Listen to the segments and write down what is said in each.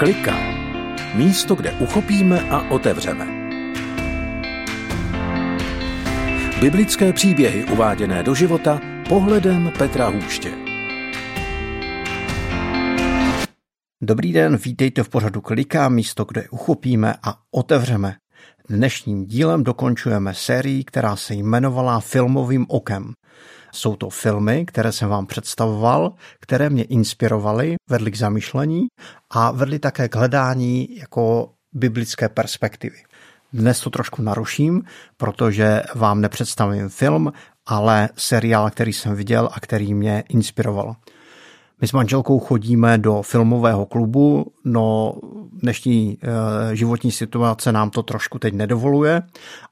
Klika. Místo, kde uchopíme a otevřeme. Biblické příběhy uváděné do života pohledem Petra Hůště. Dobrý den, vítejte v pořadu Klika, místo, kde uchopíme a otevřeme. Dnešním dílem dokončujeme sérii, která se jmenovala Filmovým okem. Jsou to filmy, které jsem vám představoval, které mě inspirovaly, vedly k zamýšlení a vedly také k hledání jako biblické perspektivy. Dnes to trošku naruším, protože vám nepředstavím film, ale seriál, který jsem viděl a který mě inspiroval. My s manželkou chodíme do filmového klubu, no dnešní e, životní situace nám to trošku teď nedovoluje,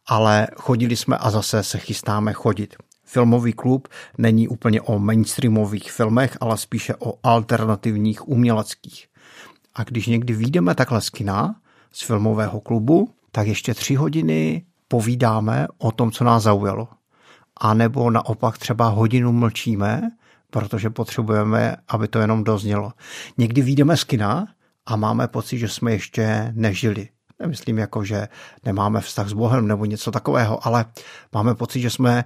ale chodili jsme a zase se chystáme chodit filmový klub není úplně o mainstreamových filmech, ale spíše o alternativních uměleckých. A když někdy výjdeme takhle z kina, z filmového klubu, tak ještě tři hodiny povídáme o tom, co nás zaujalo. A nebo naopak třeba hodinu mlčíme, protože potřebujeme, aby to jenom doznělo. Někdy výjdeme z kina a máme pocit, že jsme ještě nežili. Nemyslím jako, že nemáme vztah s Bohem nebo něco takového, ale máme pocit, že jsme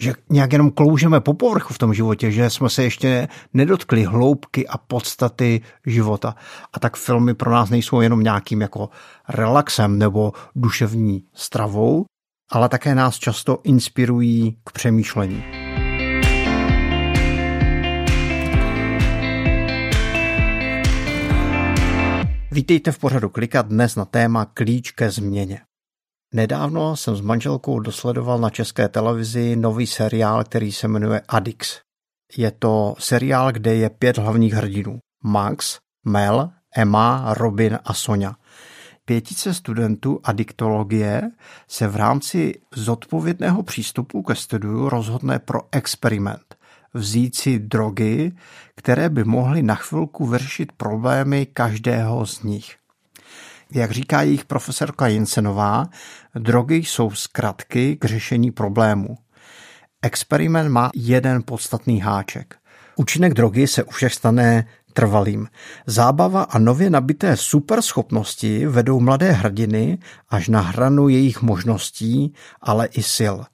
že nějak jenom kloužeme po povrchu v tom životě, že jsme se ještě nedotkli hloubky a podstaty života. A tak filmy pro nás nejsou jenom nějakým jako relaxem nebo duševní stravou, ale také nás často inspirují k přemýšlení. Vítejte v pořadu Klikat dnes na téma klíč ke změně. Nedávno jsem s manželkou dosledoval na české televizi nový seriál, který se jmenuje Addix. Je to seriál, kde je pět hlavních hrdinů. Max, Mel, Emma, Robin a Sonja. Pětice studentů adiktologie se v rámci zodpovědného přístupu ke studiu rozhodne pro experiment. Vzít si drogy, které by mohly na chvilku vyřešit problémy každého z nich. Jak říká jejich profesorka Jensenová, drogy jsou zkratky k řešení problému. Experiment má jeden podstatný háček. Účinek drogy se u všech stane trvalým. Zábava a nově nabité superschopnosti vedou mladé hrdiny až na hranu jejich možností, ale i sil –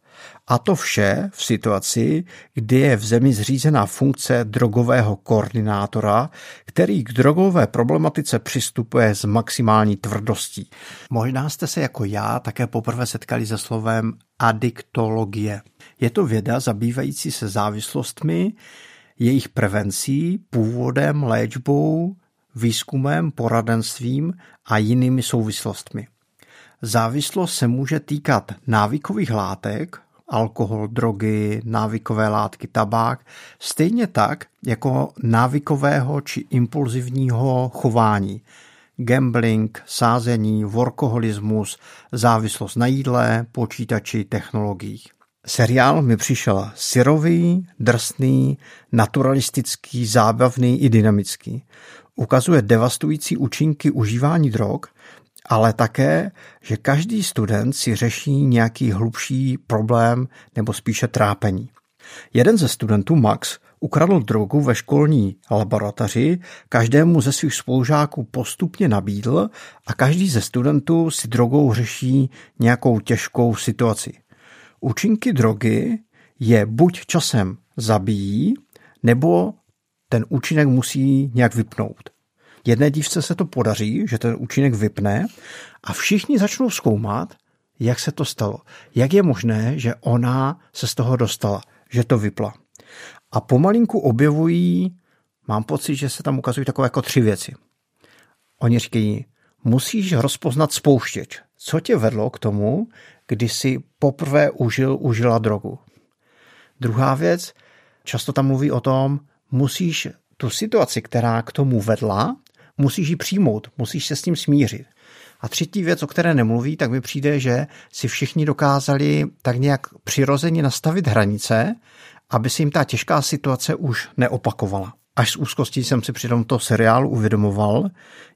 a to vše v situaci, kdy je v zemi zřízená funkce drogového koordinátora, který k drogové problematice přistupuje s maximální tvrdostí. Možná jste se jako já také poprvé setkali se slovem adiktologie. Je to věda zabývající se závislostmi, jejich prevencí, původem, léčbou, výzkumem, poradenstvím a jinými souvislostmi. Závislost se může týkat návykových látek, alkohol, drogy, návykové látky, tabák, stejně tak jako návykového či impulzivního chování. Gambling, sázení, workoholismus, závislost na jídle, počítači, technologiích. Seriál mi přišel syrový, drsný, naturalistický, zábavný i dynamický. Ukazuje devastující účinky užívání drog ale také, že každý student si řeší nějaký hlubší problém nebo spíše trápení. Jeden ze studentů, Max, ukradl drogu ve školní laboratoři, každému ze svých spolužáků postupně nabídl a každý ze studentů si drogou řeší nějakou těžkou situaci. Účinky drogy je buď časem zabíjí, nebo ten účinek musí nějak vypnout. Jedné dívce se to podaří, že ten účinek vypne a všichni začnou zkoumat, jak se to stalo. Jak je možné, že ona se z toho dostala, že to vypla. A pomalinku objevují, mám pocit, že se tam ukazují takové jako tři věci. Oni říkají, musíš rozpoznat spouštěč. Co tě vedlo k tomu, kdy si poprvé užil, užila drogu? Druhá věc, často tam mluví o tom, musíš tu situaci, která k tomu vedla, musíš ji přijmout, musíš se s tím smířit. A třetí věc, o které nemluví, tak mi přijde, že si všichni dokázali tak nějak přirozeně nastavit hranice, aby se jim ta těžká situace už neopakovala. Až z úzkostí jsem si při tomto seriálu uvědomoval,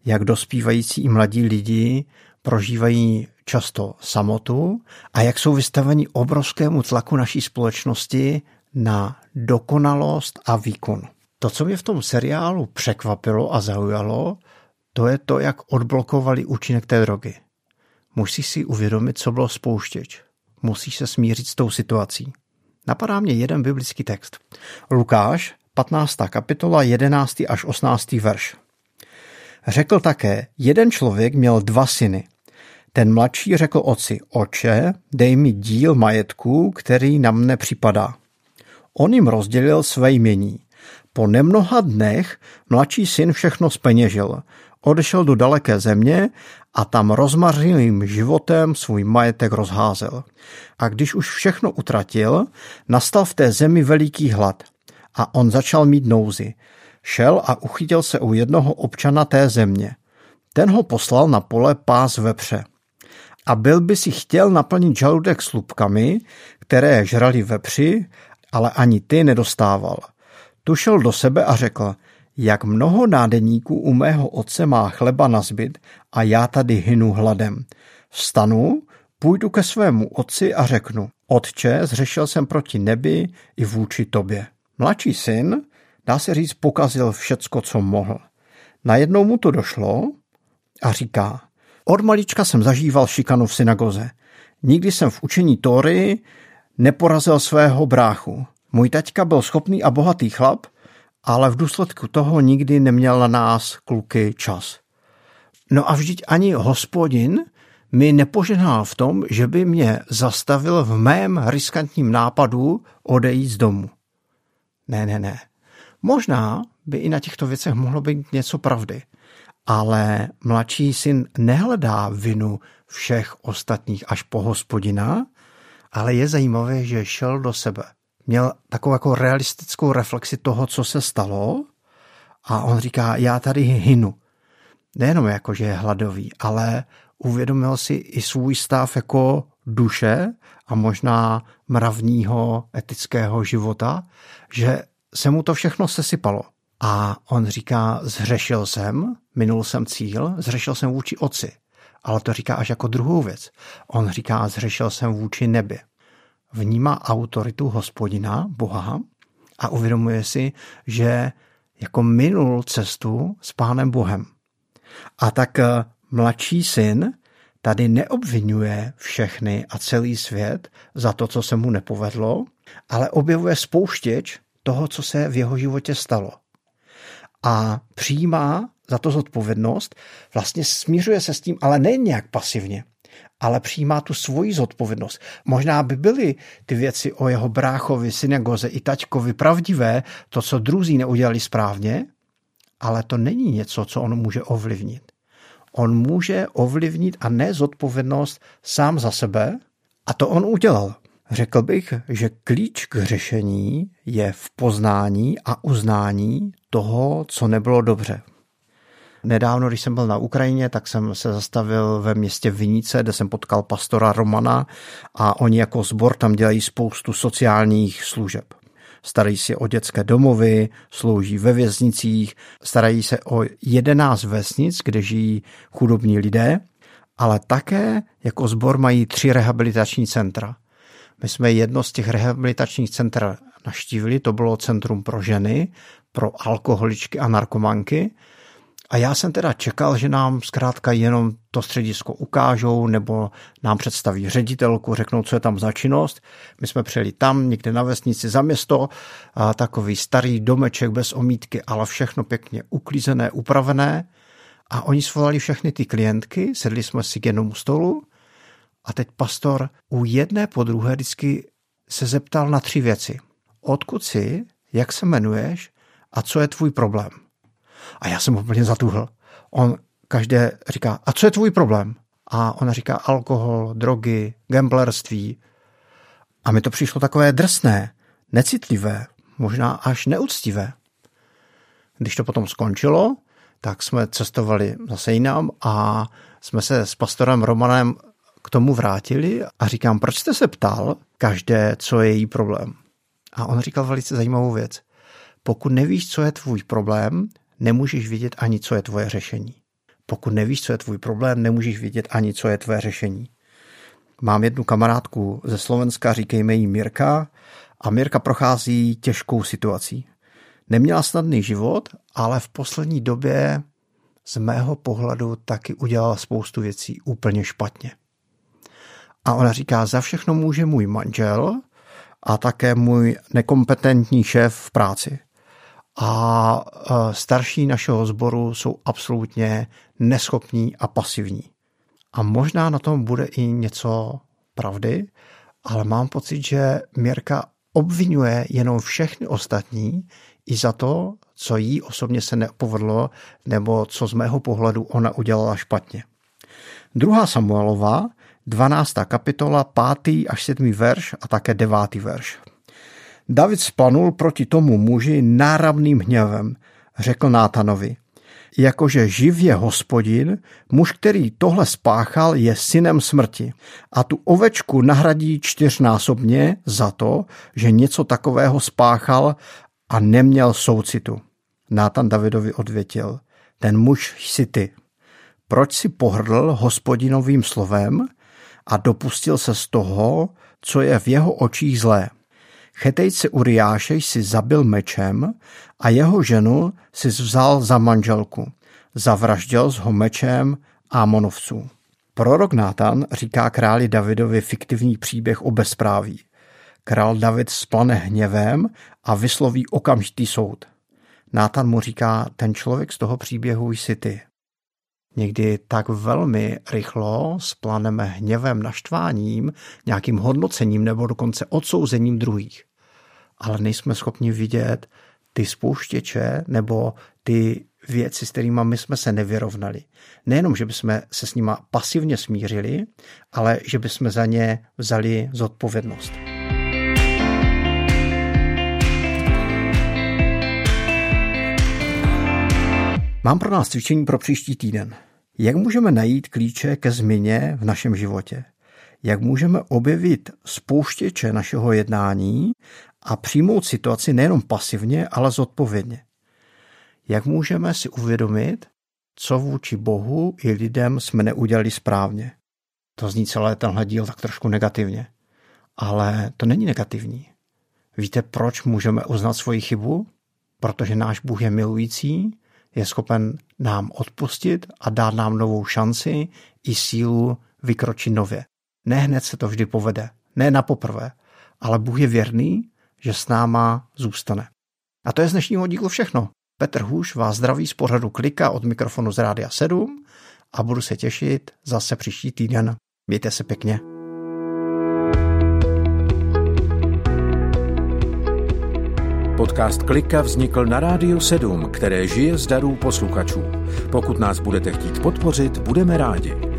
jak dospívající i mladí lidi prožívají často samotu a jak jsou vystaveni obrovskému tlaku naší společnosti na dokonalost a výkon. To, co mě v tom seriálu překvapilo a zaujalo, To je to, jak odblokovali účinek té drogy. Musíš si uvědomit, co bylo spouštěč. Musíš se smířit s tou situací. Napadá mě jeden biblický text. Lukáš, 15. kapitola, 11. až 18. verš. Řekl také, jeden člověk měl dva syny. Ten mladší řekl otci, oče, dej mi díl majetku, který na mne připadá. On jim rozdělil své jmění. Po nemnoha dnech mladší syn všechno speněžil. Odešel do daleké země a tam rozmařilým životem svůj majetek rozházel. A když už všechno utratil, nastal v té zemi veliký hlad a on začal mít nouzy. Šel a uchytil se u jednoho občana té země. Ten ho poslal na pole pás vepře. A byl by si chtěl naplnit žaludek slupkami, které žrali vepři, ale ani ty nedostával. Tušel do sebe a řekl, jak mnoho nádeníků u mého otce má chleba na zbyt a já tady hynu hladem. Vstanu, půjdu ke svému otci a řeknu, otče, zřešil jsem proti nebi i vůči tobě. Mladší syn, dá se říct, pokazil všecko, co mohl. Najednou mu to došlo a říká, od malička jsem zažíval šikanu v synagoze. Nikdy jsem v učení Tóry neporazil svého bráchu. Můj taťka byl schopný a bohatý chlap, ale v důsledku toho nikdy neměl na nás kluky čas. No a vždyť ani hospodin mi nepoženal v tom, že by mě zastavil v mém riskantním nápadu odejít z domu. Ne, ne, ne. Možná by i na těchto věcech mohlo být něco pravdy, ale mladší syn nehledá vinu všech ostatních až po hospodina, ale je zajímavé, že šel do sebe. Měl takovou jako realistickou reflexi toho, co se stalo a on říká, já tady hynu. Nejenom jako, že je hladový, ale uvědomil si i svůj stav jako duše a možná mravního etického života, že se mu to všechno sesypalo. A on říká, zřešil jsem, minul jsem cíl, zřešil jsem vůči oci. Ale to říká až jako druhou věc. On říká, zřešil jsem vůči nebi. Vnímá autoritu hospodina, Boha, a uvědomuje si, že jako minul cestu s pánem Bohem. A tak eh, mladší syn tady neobvinuje všechny a celý svět za to, co se mu nepovedlo, ale objevuje spouštěč toho, co se v jeho životě stalo. A přijímá za to zodpovědnost, vlastně smířuje se s tím, ale ne nějak pasivně, ale přijímá tu svoji zodpovědnost. Možná by byly ty věci o jeho bráchovi, synagoze i taťkovi pravdivé, to, co druzí neudělali správně, ale to není něco, co on může ovlivnit. On může ovlivnit a ne zodpovědnost sám za sebe a to on udělal. Řekl bych, že klíč k řešení je v poznání a uznání toho, co nebylo dobře. Nedávno, když jsem byl na Ukrajině, tak jsem se zastavil ve městě Vinice, kde jsem potkal pastora Romana a oni jako sbor tam dělají spoustu sociálních služeb. Starají se o dětské domovy, slouží ve věznicích, starají se o jedenáct vesnic, kde žijí chudobní lidé, ale také jako sbor mají tři rehabilitační centra. My jsme jedno z těch rehabilitačních center naštívili, to bylo Centrum pro ženy, pro alkoholičky a narkomanky. A já jsem teda čekal, že nám zkrátka jenom to středisko ukážou nebo nám představí ředitelku, řeknou, co je tam za činnost. My jsme přijeli tam, někde na vesnici za město, a takový starý domeček bez omítky, ale všechno pěkně uklízené, upravené. A oni svolali všechny ty klientky, sedli jsme si k jednomu stolu a teď pastor u jedné po druhé vždycky se zeptal na tři věci. Odkud jsi, jak se jmenuješ a co je tvůj problém? A já jsem úplně zatuhl. On každé říká, a co je tvůj problém? A ona říká alkohol, drogy, gamblerství. A mi to přišlo takové drsné, necitlivé, možná až neúctivé. Když to potom skončilo, tak jsme cestovali zase jinam a jsme se s pastorem Romanem k tomu vrátili a říkám, proč jste se ptal každé, co je její problém? A on říkal velice zajímavou věc. Pokud nevíš, co je tvůj problém, nemůžeš vidět ani, co je tvoje řešení. Pokud nevíš, co je tvůj problém, nemůžeš vidět ani, co je tvoje řešení. Mám jednu kamarádku ze Slovenska, říkejme jí Mirka, a Mirka prochází těžkou situací. Neměla snadný život, ale v poslední době z mého pohledu taky udělala spoustu věcí úplně špatně. A ona říká, za všechno může můj manžel a také můj nekompetentní šéf v práci. A e, starší našeho sboru jsou absolutně neschopní a pasivní. A možná na tom bude i něco pravdy, ale mám pocit, že Měrka obvinuje jenom všechny ostatní i za to, co jí osobně se nepovedlo, nebo co z mého pohledu ona udělala špatně. Druhá Samuelová, 12. kapitola, 5. až 7. verš a také 9. verš. David splanul proti tomu muži náravným hněvem, řekl Nátanovi. Jakože živ je hospodin, muž, který tohle spáchal, je synem smrti. A tu ovečku nahradí čtyřnásobně za to, že něco takového spáchal a neměl soucitu. Nátan Davidovi odvětil, ten muž jsi ty. Proč si pohrdl hospodinovým slovem a dopustil se z toho, co je v jeho očích zlé? Chetejce Uriáše si zabil mečem a jeho ženu si vzal za manželku. Zavraždil s ho mečem Ámonovců. Prorok Nátan říká králi Davidovi fiktivní příběh o bezpráví. Král David splane hněvem a vysloví okamžitý soud. Nátan mu říká, ten člověk z toho příběhu jsi ty. Někdy tak velmi rychlo splaneme hněvem, naštváním, nějakým hodnocením nebo dokonce odsouzením druhých. Ale nejsme schopni vidět ty spouštěče nebo ty věci, s kterými my jsme se nevyrovnali. Nejenom, že bychom se s nima pasivně smířili, ale že bychom za ně vzali zodpovědnost. Mám pro nás cvičení pro příští týden. Jak můžeme najít klíče ke změně v našem životě? Jak můžeme objevit spouštěče našeho jednání a přijmout situaci nejenom pasivně, ale zodpovědně? Jak můžeme si uvědomit, co vůči Bohu i lidem jsme neudělali správně? To zní celé tenhle díl tak trošku negativně. Ale to není negativní. Víte, proč můžeme uznat svoji chybu? Protože náš Bůh je milující je schopen nám odpustit a dát nám novou šanci i sílu vykročit nově. Ne hned se to vždy povede, ne na poprvé, ale Bůh je věrný, že s náma zůstane. A to je z dnešního dílu všechno. Petr Hůš vás zdraví z pořadu Klika od mikrofonu z Rádia 7 a budu se těšit zase příští týden. Mějte se pěkně. Podcast Klika vznikl na Rádiu 7, které žije z darů posluchačů. Pokud nás budete chtít podpořit, budeme rádi.